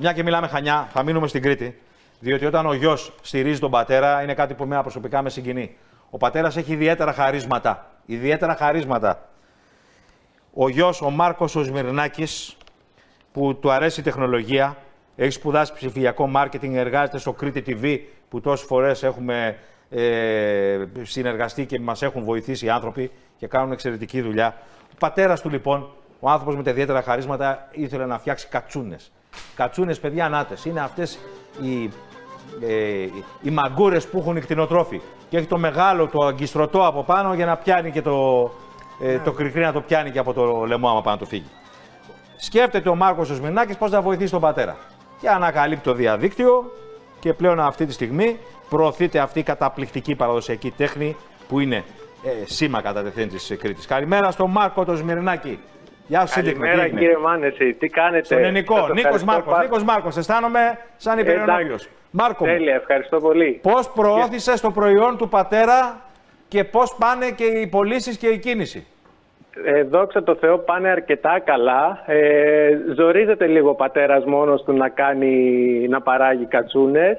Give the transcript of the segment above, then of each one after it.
μια και μιλάμε Χανιά, θα μείνουμε στην Κρήτη. Διότι όταν ο γιος στηρίζει τον πατέρα, είναι κάτι που εμένα προσωπικά με συγκινεί. Ο πατέρας έχει ιδιαίτερα χαρίσματα. Ιδιαίτερα χαρίσματα. Ο γιος, ο Μάρκος ο Σμυρνάκης, που του αρέσει η τεχνολογία, έχει σπουδάσει ψηφιακό μάρκετινγκ, εργάζεται στο Κρήτη TV, που τόσες φορές έχουμε ε, συνεργαστεί και μας έχουν βοηθήσει οι άνθρωποι και κάνουν εξαιρετική δουλειά. Ο πατέρας του λοιπόν, ο άνθρωπος με τα ιδιαίτερα χαρίσματα, ήθελε να φτιάξει κατσούνες. Κατσούνες, παιδιά, ανάτες. Είναι αυτές οι, ε, οι μαγκούρες που έχουν οι κτηνοτρόφοι. Και έχει το μεγάλο, το αγκιστρωτό από πάνω για να πιάνει και το, ε, το κρικρί να το πιάνει και από το λαιμό, άμα πάνω το φύγει. Σκέφτεται ο Μάρκος Σμινάκη πώς θα βοηθήσει τον πατέρα. Και ανακαλύπτει το διαδίκτυο και πλέον αυτή τη στιγμή προωθείται αυτή η καταπληκτική παραδοσιακή τέχνη που είναι ε, σήμα κατά τεθέν της Κρήτης. Καλημέρα στον Μάρκο το Σμυρνάκη. Γεια σου, Καλημέρα, κύριε Μάνεση. Τι κάνετε; Στον ελληνικό. Νίκος Μάρκος. Πα... Νίκος Μάρκος. Αισθάνομαι σαν υπερενόχλιο. Μάρκο. Τέλεια, ευχαριστώ πολύ. Πώς προώθησε το προϊόν του πατέρα και πώς πάνε και οι πωλήσεις και η κίνηση; Ε, δόξα τω Θεώ πάνε αρκετά καλά. Ε, ζορίζεται λίγο ο πατέρας μόνος του να, κάνει, να παράγει κατσούνες.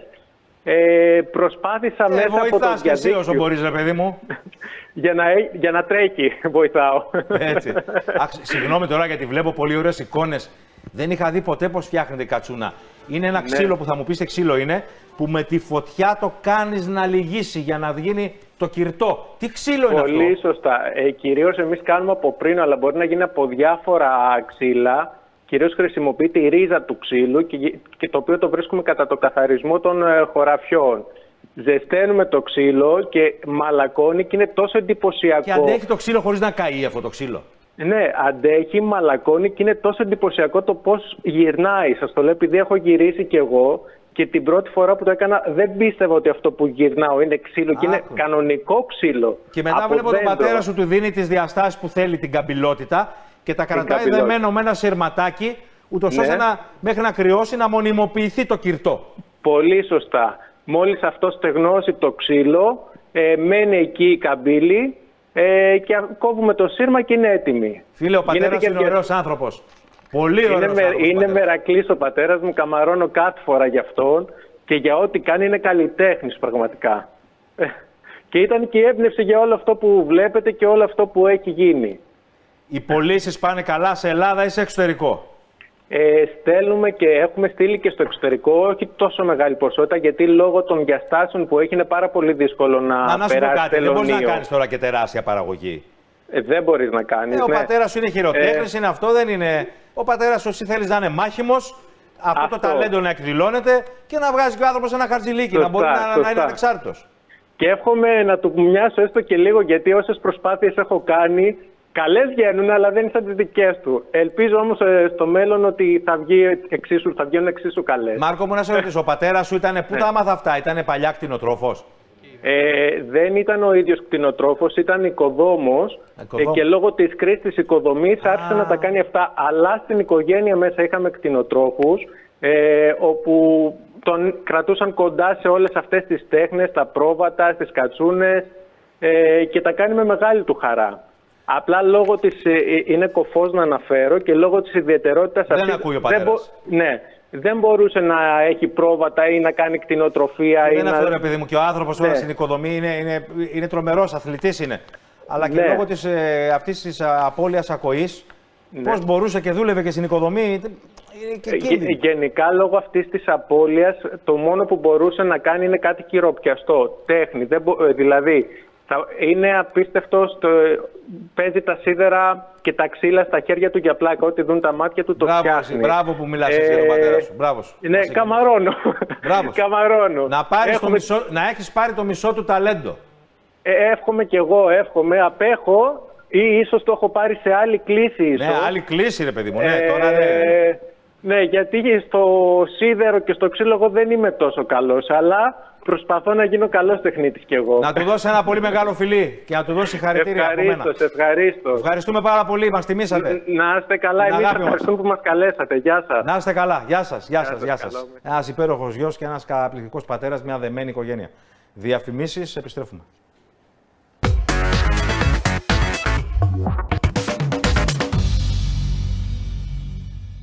Ε, προσπάθησα ε, μέσα από το διαδίκτυο... και εσύ όσο μπορείς, ρε παιδί μου. για, να, για να τρέχει, βοηθάω. Έτσι. Αχ, συγγνώμη τώρα γιατί βλέπω πολύ ωραίες εικόνες. Δεν είχα δει ποτέ πώς φτιάχνεται η κατσούνα. Είναι ένα ναι. ξύλο που θα μου πείτε ξύλο είναι, που με τη φωτιά το κάνεις να λυγίσει για να γίνει το κυρτό. Τι ξύλο είναι αυτό; Πολύ σωστά. Ε, κυρίως εμείς κάνουμε από πριν, αλλά μπορεί να γίνει από διάφορα ξύλα. Κυρίως χρησιμοποιείται η ρίζα του ξύλου και, και το οποίο το βρίσκουμε κατά το καθαρισμό των ε, χωραφιών. Ζεσταίνουμε το ξύλο και μαλακώνει και είναι τόσο εντυπωσιακό. Και αντέχει το ξύλο χωρίς να καεί αυτό το ξύλο. Ναι, αντέχει, μαλακώνει και είναι τόσο εντυπωσιακό το πώς γυρνάει. Σας το λέω επειδή έχω γυρίσει κι εγώ και την πρώτη φορά που το έκανα δεν πίστευα ότι αυτό που γυρνάω είναι ξύλο και είναι κανονικό ξύλο. Και μετά βλέπω τον πατέρα σου του δίνει τις διαστάσεις που θέλει την καμπυλότητα και τα κρατάει δεμένο με ένα σειρματάκι, ούτως ναι. ώστε να, μέχρι να κρυώσει να μονιμοποιηθεί το κυρτό. Πολύ σωστά. Μόλις αυτό στεγνώσει το ξύλο, ε, μένει εκεί η καμπύλη ε, και κόβουμε το σύρμα και είναι έτοιμη. Φίλε, ο πατέρας είναι ωραίος άνθρωπος. Πολύ ωραίος. Είναι, με, είναι μερακλής ο πατέρας μου, καμαρώνω κάθε φορά γι' αυτόν και για ό,τι κάνει είναι καλλιτέχνης πραγματικά. Ε, και ήταν και η έμπνευση για όλο αυτό που βλέπετε και όλο αυτό που έχει γίνει. Οι πωλήσεις πάνε καλά σε Ελλάδα ή σε εξωτερικό; Ε, στέλνουμε και έχουμε στείλει και στο εξωτερικό, όχι τόσο μεγάλη ποσότητα, γιατί λόγω των διαστάσεων που έχει είναι πάρα πολύ δύσκολο να, να, να περάσει κάτι, Δεν μπορείς να κάνεις τώρα και τεράστια παραγωγή. Ε, δεν μπορείς να κάνεις. Ε, ο ναι. πατέρας σου είναι χειροτέχνης, ε... είναι αυτό, δεν είναι. Ο πατέρας σου, εσύ θέλεις να είναι μάχημος, αυτό, αυτό, το ταλέντο να εκδηλώνεται και να βγάζει και ο άνθρωπος ένα χαρτζηλίκι, να μπορεί να, να είναι ανεξάρτητος. Και εύχομαι να του μοιάσω έστω και λίγο, γιατί όσες προσπάθειες έχω κάνει, Καλές βγαίνουν, αλλά δεν είναι σαν τις δικές του. Ελπίζω όμως ε, στο μέλλον ότι θα, βγει εξίσου, θα βγαίνουν εξίσου καλές. Μάρκο, μου να σε ρωτήσω, ο πατέρας σου ήταν. Πού ναι. τα άμαθα αυτά, ήταν παλιά κτηνοτρόφος; Ε, δεν ήταν ο ίδιος κτηνοτρόφος, ήταν οικοδόμος ε, και λόγω της κρίση τη οικοδομή άρχισε να τα κάνει αυτά. Αλλά στην οικογένεια μέσα είχαμε κτηνοτρόφους, ε, όπου τον κρατούσαν κοντά σε όλες αυτές τις τέχνες, τα πρόβατα, στις κατσούνες ε, και τα κάνει με μεγάλη του χαρά. Απλά λόγω της. Ε, ε, είναι κοφός να αναφέρω και λόγω της ιδιαιτερότητας αυτής. Δεν ακούει ο πατέρας. Ναι, δεν μπορούσε να έχει πρόβατα ή να κάνει κτηνοτροφία. Δεν είναι αυτό, ρε παιδί μου. Και ο άνθρωπος ναι. στην οικοδομή είναι, είναι, είναι τρομερός, αθλητής είναι. Αλλά και ναι. λόγω της, ε, αυτής της απώλειας ακοής, ναι. πώς μπορούσε και δούλευε και στην οικοδομή. Και Γενικά, λόγω αυτής της απώλειας, το μόνο που μπορούσε να κάνει είναι κάτι χειροπιαστό, τέχνη. Δεν δηλαδή, είναι απίστευτο. Στο... Παίζει τα σίδερα και τα ξύλα στα χέρια του για πλάκα. Ό,τι δουν τα μάτια του το μπράβο, φτιάχνει. Μπράβο που μιλάς ε... για τον πατέρα σου. Μπράβο. Ναι, καμαρώνω. Μπράβο. καμαρώνω. Να, πάρεις Έχουμε... το μισό... να έχεις πάρει το μισό του ταλέντο. Ε, εύχομαι κι εγώ, εύχομαι. Απέχω ή ίσως το έχω πάρει σε άλλη κλίση. Ίσως. Ναι, άλλη κλίση ρε παιδί μου. Ναι, τώρα ναι. Ναι, γιατί στο σίδερο και στο ξύλο εγώ δεν είμαι τόσο καλός, αλλά προσπαθώ να γίνω καλός τεχνίτης κι εγώ. Να του δώσει ένα πολύ μεγάλο φιλί και να του δώσει χαρακτήρια ευχαρίστω, από ευχαρίστως. Ευχαριστούμε πάρα πολύ, μας τιμήσατε. Να είστε καλά, εμείς ευχαριστούμε που μας καλέσατε. Γεια σας. Να είστε καλά, γεια σας. Γεια σας. Γεια σας. Ένας υπέροχος γιος και ένας καταπληκτικός πατέρας, μια δεμένη οικογένεια. Διαφημίσεις, επιστρέφουμε.